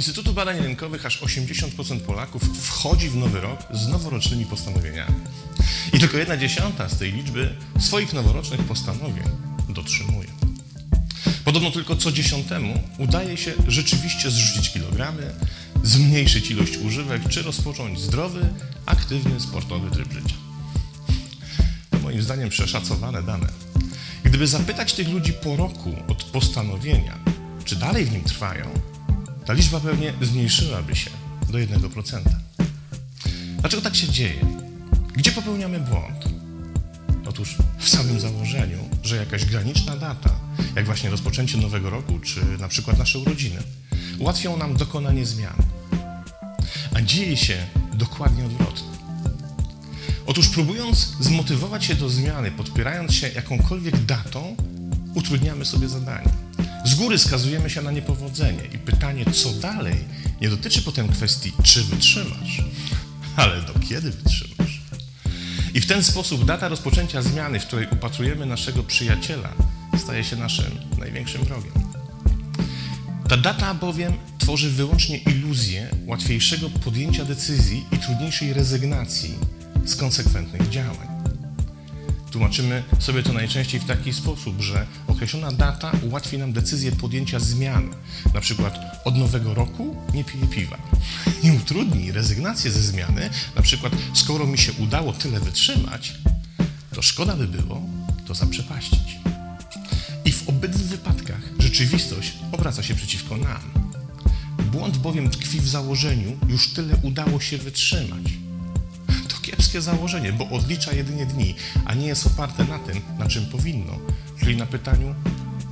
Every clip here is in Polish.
Instytutu Badań Rynkowych aż 80% Polaków wchodzi w nowy rok z noworocznymi postanowieniami. I tylko jedna dziesiąta z tej liczby swoich noworocznych postanowień dotrzymuje. Podobno tylko co dziesiątemu udaje się rzeczywiście zrzucić kilogramy, zmniejszyć ilość używek czy rozpocząć zdrowy, aktywny, sportowy tryb życia. To moim zdaniem przeszacowane dane. Gdyby zapytać tych ludzi po roku od postanowienia, czy dalej w nim trwają, ta liczba pewnie zmniejszyłaby się do 1%. Dlaczego tak się dzieje? Gdzie popełniamy błąd? Otóż w samym założeniu, że jakaś graniczna data, jak właśnie rozpoczęcie nowego roku, czy na przykład nasze urodziny, ułatwią nam dokonanie zmian. A dzieje się dokładnie odwrotnie. Otóż próbując zmotywować się do zmiany, podpierając się jakąkolwiek datą, utrudniamy sobie zadanie. Z góry skazujemy się na niepowodzenie i pytanie, co dalej, nie dotyczy potem kwestii, czy wytrzymasz, ale do kiedy wytrzymasz. I w ten sposób data rozpoczęcia zmiany, w której upatrujemy naszego przyjaciela, staje się naszym największym wrogiem. Ta data bowiem tworzy wyłącznie iluzję łatwiejszego podjęcia decyzji i trudniejszej rezygnacji z konsekwentnych działań. Tłumaczymy sobie to najczęściej w taki sposób, że określona data ułatwi nam decyzję podjęcia zmian. Na przykład od nowego roku nie piję piwa. I utrudni rezygnację ze zmiany, na przykład skoro mi się udało tyle wytrzymać, to szkoda by było to zaprzepaścić. I w obydwu wypadkach rzeczywistość obraca się przeciwko nam. Błąd bowiem tkwi w założeniu, już tyle udało się wytrzymać kiepskie założenie, bo odlicza jedynie dni, a nie jest oparte na tym, na czym powinno, czyli na pytaniu,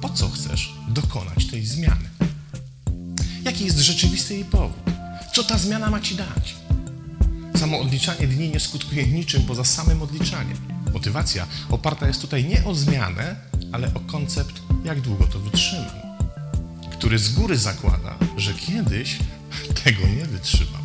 po co chcesz dokonać tej zmiany? Jaki jest rzeczywisty jej powód? Co ta zmiana ma ci dać? Samo odliczanie dni nie skutkuje niczym poza samym odliczaniem. Motywacja oparta jest tutaj nie o zmianę, ale o koncept, jak długo to wytrzymam, który z góry zakłada, że kiedyś tego nie wytrzymam.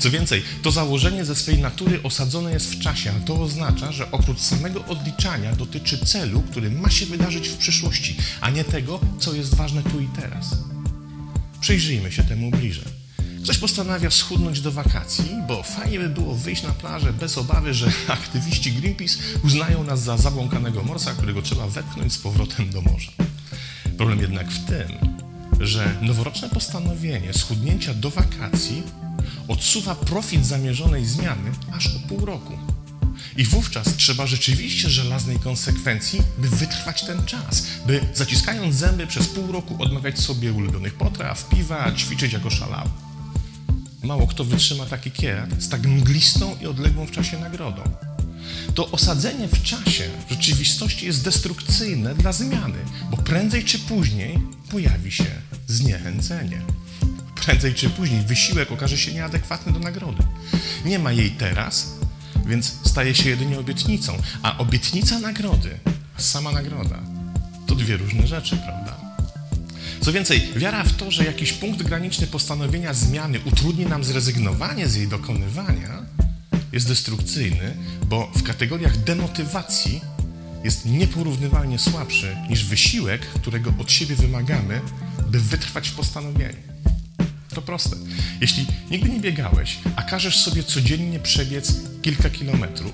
Co więcej, to założenie ze swej natury osadzone jest w czasie, a to oznacza, że oprócz samego odliczania dotyczy celu, który ma się wydarzyć w przyszłości, a nie tego, co jest ważne tu i teraz. Przyjrzyjmy się temu bliżej. Ktoś postanawia schudnąć do wakacji, bo fajnie by było wyjść na plażę bez obawy, że aktywiści Greenpeace uznają nas za zabłąkanego morsa, którego trzeba wepchnąć z powrotem do morza. Problem jednak w tym, że noworoczne postanowienie schudnięcia do wakacji odsuwa profit zamierzonej zmiany aż o pół roku. I wówczas trzeba rzeczywiście żelaznej konsekwencji, by wytrwać ten czas, by zaciskając zęby przez pół roku odmawiać sobie ulubionych potraw, piwa, ćwiczyć jako szalały. Mało kto wytrzyma taki kierat z tak mglistą i odległą w czasie nagrodą. To osadzenie w czasie rzeczywistości jest destrukcyjne dla zmiany, bo prędzej czy później pojawi się zniechęcenie prędzej czy później wysiłek okaże się nieadekwatny do nagrody. Nie ma jej teraz, więc staje się jedynie obietnicą, a obietnica nagrody, sama nagroda to dwie różne rzeczy, prawda? Co więcej, wiara w to, że jakiś punkt graniczny postanowienia zmiany utrudni nam zrezygnowanie z jej dokonywania, jest destrukcyjny, bo w kategoriach demotywacji jest nieporównywalnie słabszy niż wysiłek, którego od siebie wymagamy, by wytrwać w postanowieniu. To proste. Jeśli nigdy nie biegałeś, a każesz sobie codziennie przebiec kilka kilometrów,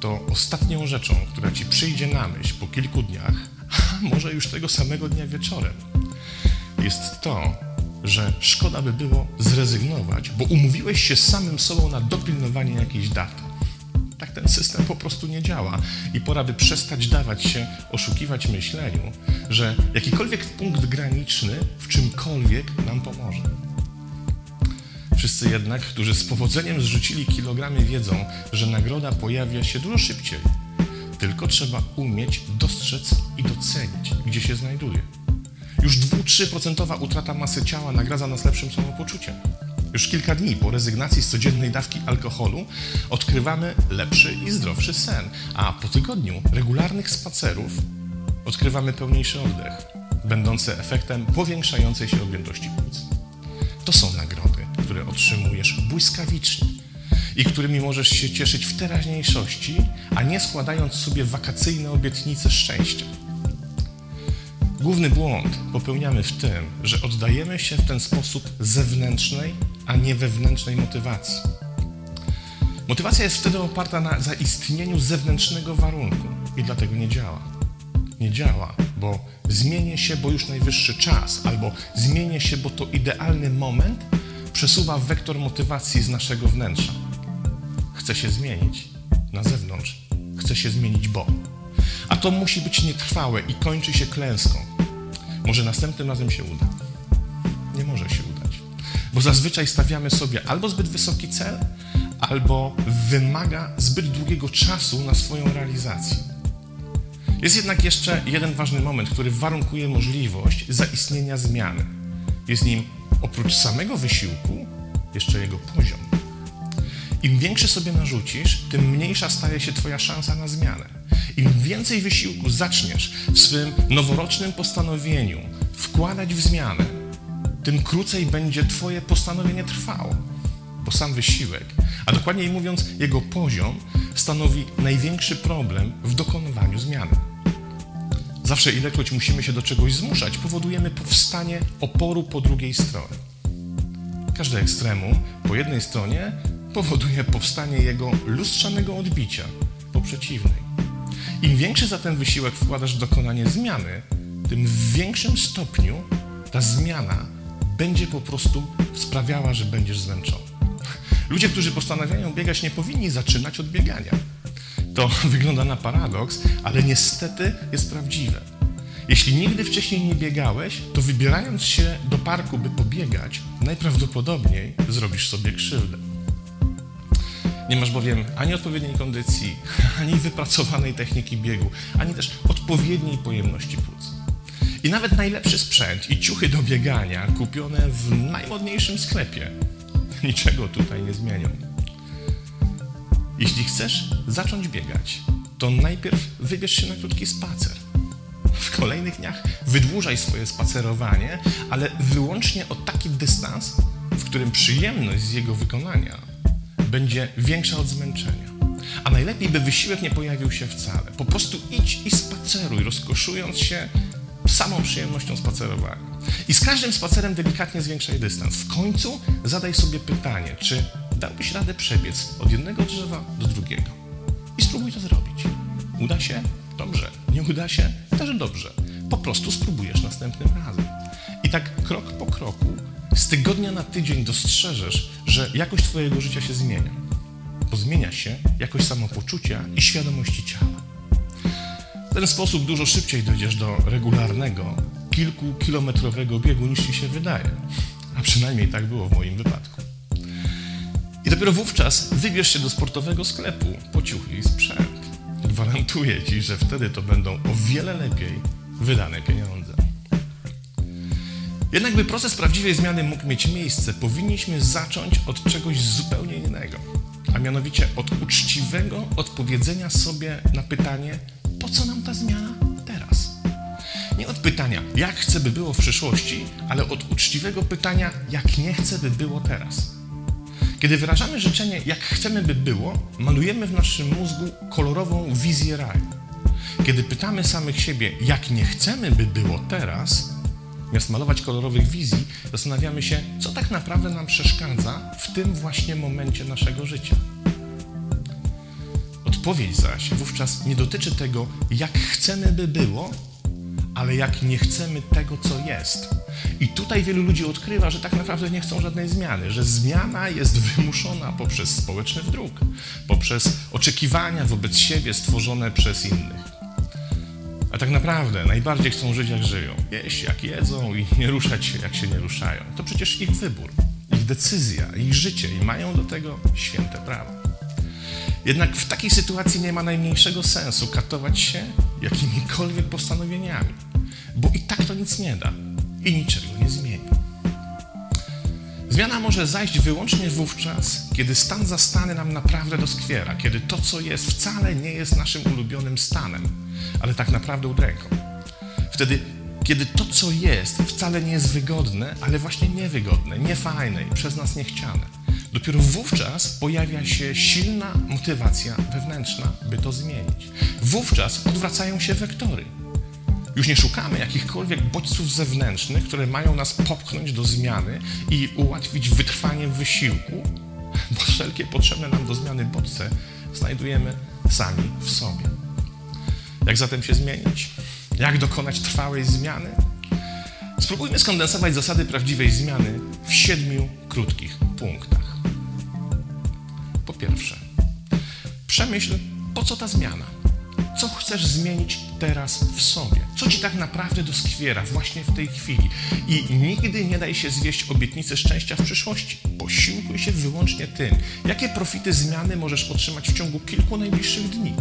to ostatnią rzeczą, która ci przyjdzie na myśl po kilku dniach, a może już tego samego dnia wieczorem, jest to, że szkoda by było zrezygnować, bo umówiłeś się samym sobą na dopilnowanie jakiejś daty. Tak ten system po prostu nie działa i pora by przestać dawać się oszukiwać myśleniu, że jakikolwiek punkt graniczny w czymkolwiek nam pomoże. Wszyscy jednak, którzy z powodzeniem zrzucili kilogramy, wiedzą, że nagroda pojawia się dużo szybciej. Tylko trzeba umieć dostrzec i docenić, gdzie się znajduje. Już 2-3% utrata masy ciała nagradza nas lepszym samopoczuciem. Już kilka dni po rezygnacji z codziennej dawki alkoholu odkrywamy lepszy i zdrowszy sen, a po tygodniu regularnych spacerów odkrywamy pełniejszy oddech, będący efektem powiększającej się objętości płuc. To są nagrody, otrzymujesz błyskawicznie i którymi możesz się cieszyć w teraźniejszości, a nie składając sobie wakacyjne obietnice szczęścia. Główny błąd popełniamy w tym, że oddajemy się w ten sposób zewnętrznej, a nie wewnętrznej motywacji. Motywacja jest wtedy oparta na zaistnieniu zewnętrznego warunku i dlatego nie działa. Nie działa, bo zmienię się, bo już najwyższy czas, albo zmienię się, bo to idealny moment, przesuwa wektor motywacji z naszego wnętrza. Chcę się zmienić na zewnątrz, chcę się zmienić, bo. A to musi być nietrwałe i kończy się klęską. Może następnym razem się uda. Nie może się udać, bo zazwyczaj stawiamy sobie albo zbyt wysoki cel, albo wymaga zbyt długiego czasu na swoją realizację. Jest jednak jeszcze jeden ważny moment, który warunkuje możliwość zaistnienia zmiany. Jest nim oprócz samego wysiłku jeszcze jego poziom. Im większy sobie narzucisz, tym mniejsza staje się Twoja szansa na zmianę. Im więcej wysiłku zaczniesz w swym noworocznym postanowieniu wkładać w zmianę, tym krócej będzie Twoje postanowienie trwało. Bo sam wysiłek, a dokładniej mówiąc, jego poziom, stanowi największy problem w dokonywaniu zmiany. Zawsze ilekroć musimy się do czegoś zmuszać, powodujemy powstanie oporu po drugiej stronie. Każde ekstremum po jednej stronie powoduje powstanie jego lustrzanego odbicia po przeciwnej. Im większy zatem wysiłek wkładasz w dokonanie zmiany, tym w większym stopniu ta zmiana będzie po prostu sprawiała, że będziesz zmęczony. Ludzie, którzy postanawiają biegać, nie powinni zaczynać od biegania. To wygląda na paradoks, ale niestety jest prawdziwe. Jeśli nigdy wcześniej nie biegałeś, to wybierając się do parku, by pobiegać, najprawdopodobniej zrobisz sobie krzywdę. Nie masz bowiem ani odpowiedniej kondycji, ani wypracowanej techniki biegu, ani też odpowiedniej pojemności płuc. I nawet najlepszy sprzęt i ciuchy do biegania kupione w najmodniejszym sklepie niczego tutaj nie zmienią. Jeśli chcesz zacząć biegać, to najpierw wybierz się na krótki spacer. W kolejnych dniach wydłużaj swoje spacerowanie, ale wyłącznie o taki dystans, w którym przyjemność z jego wykonania będzie większa od zmęczenia. A najlepiej, by wysiłek nie pojawił się wcale. Po prostu idź i spaceruj, rozkoszując się samą przyjemnością spacerowania. I z każdym spacerem delikatnie zwiększaj dystans. W końcu zadaj sobie pytanie, czy dałbyś radę przebiec od jednego drzewa do drugiego. I spróbuj to zrobić. Uda się? Dobrze. Nie uda się? Też dobrze. Po prostu spróbujesz następnym razem. I tak krok po kroku, z tygodnia na tydzień dostrzeżesz, że jakość Twojego życia się zmienia. Bo zmienia się jakość samopoczucia i świadomości ciała. W ten sposób dużo szybciej dojdziesz do regularnego, kilkukilometrowego biegu niż Ci się wydaje. A przynajmniej tak było w moim wypadku. Dopiero wówczas wybierz się do sportowego sklepu po i sprzęt. Gwarantuję Ci, że wtedy to będą o wiele lepiej wydane pieniądze. Jednak by proces prawdziwej zmiany mógł mieć miejsce, powinniśmy zacząć od czegoś zupełnie innego, a mianowicie od uczciwego odpowiedzenia sobie na pytanie, po co nam ta zmiana teraz? Nie od pytania, jak chcę, by było w przyszłości, ale od uczciwego pytania, jak nie chcę, by było teraz. Kiedy wyrażamy życzenie, jak chcemy, by było, malujemy w naszym mózgu kolorową wizję raju. Kiedy pytamy samych siebie, jak nie chcemy, by było teraz, zamiast malować kolorowych wizji, zastanawiamy się, co tak naprawdę nam przeszkadza w tym właśnie momencie naszego życia. Odpowiedź zaś wówczas nie dotyczy tego, jak chcemy, by było, ale jak nie chcemy tego, co jest. I tutaj wielu ludzi odkrywa, że tak naprawdę nie chcą żadnej zmiany, że zmiana jest wymuszona poprzez społeczny wdruk, poprzez oczekiwania wobec siebie stworzone przez innych. A tak naprawdę najbardziej chcą żyć jak żyją, jeść jak jedzą i nie ruszać się jak się nie ruszają. To przecież ich wybór, ich decyzja, ich życie i mają do tego święte prawo. Jednak w takiej sytuacji nie ma najmniejszego sensu katować się jakimikolwiek postanowieniami, bo i tak to nic nie da i niczego nie zmieni. Zmiana może zajść wyłącznie wówczas, kiedy stan zastany nam naprawdę doskwiera, kiedy to, co jest, wcale nie jest naszym ulubionym stanem, ale tak naprawdę udręką. Wtedy, kiedy to, co jest, wcale nie jest wygodne, ale właśnie niewygodne, niefajne i przez nas niechciane. Dopiero wówczas pojawia się silna motywacja wewnętrzna, by to zmienić. Wówczas odwracają się wektory. Już nie szukamy jakichkolwiek bodźców zewnętrznych, które mają nas popchnąć do zmiany i ułatwić wytrwanie wysiłku, bo wszelkie potrzebne nam do zmiany bodźce znajdujemy sami w sobie. Jak zatem się zmienić? Jak dokonać trwałej zmiany? Spróbujmy skondensować zasady prawdziwej zmiany w siedmiu krótkich punktach. Pierwsze, przemyśl, po co ta zmiana? Co chcesz zmienić teraz w sobie? Co ci tak naprawdę doskwiera właśnie w tej chwili? I nigdy nie daj się zwieść obietnicy szczęścia w przyszłości. Posiłkuj się wyłącznie tym, jakie profity zmiany możesz otrzymać w ciągu kilku najbliższych dni.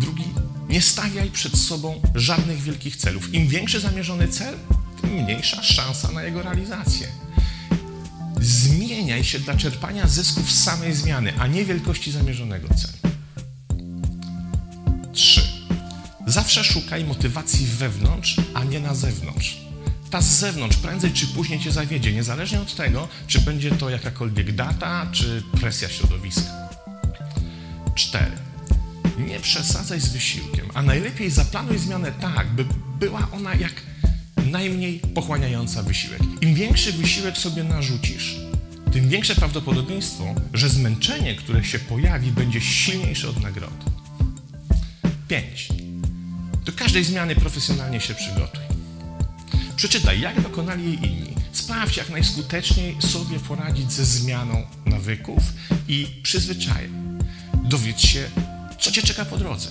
Drugi, nie stawiaj przed sobą żadnych wielkich celów. Im większy zamierzony cel, tym mniejsza szansa na jego realizację. Zmieniaj się dla czerpania zysków z samej zmiany, a nie wielkości zamierzonego celu. 3. Zawsze szukaj motywacji wewnątrz, a nie na zewnątrz. Ta z zewnątrz prędzej czy później cię zawiedzie, niezależnie od tego, czy będzie to jakakolwiek data, czy presja środowiska. 4. Nie przesadzaj z wysiłkiem, a najlepiej zaplanuj zmianę tak, by była ona jak najmniej pochłaniająca wysiłek. Im większy wysiłek sobie narzucisz, tym większe prawdopodobieństwo, że zmęczenie, które się pojawi, będzie silniejsze od nagrody. 5. Do każdej zmiany profesjonalnie się przygotuj. Przeczytaj, jak dokonali jej inni. Sprawdź, jak najskuteczniej sobie poradzić ze zmianą nawyków i przyzwyczajeń. Dowiedz się, co cię czeka po drodze.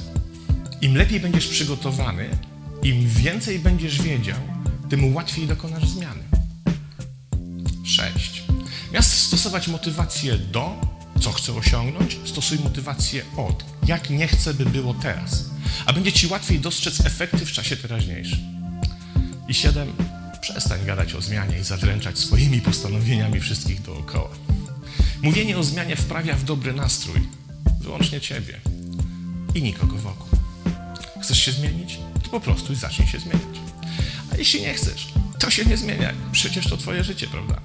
Im lepiej będziesz przygotowany, im więcej będziesz wiedział, tym łatwiej dokonasz zmiany. 6. Miast stosować motywację do, co chcę osiągnąć, stosuj motywację od, jak nie chcę, by było teraz. A będzie ci łatwiej dostrzec efekty w czasie teraźniejszym. I 7. Przestań gadać o zmianie i zadręczać swoimi postanowieniami wszystkich dookoła. Mówienie o zmianie wprawia w dobry nastrój, wyłącznie ciebie i nikogo wokół. Chcesz się zmienić? To po prostu zacznij się zmieniać. Jeśli nie chcesz, to się nie zmienia. Przecież to twoje życie, prawda?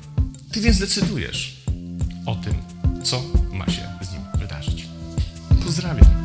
Ty więc decydujesz o tym, co ma się z nim wydarzyć. Pozdrawiam.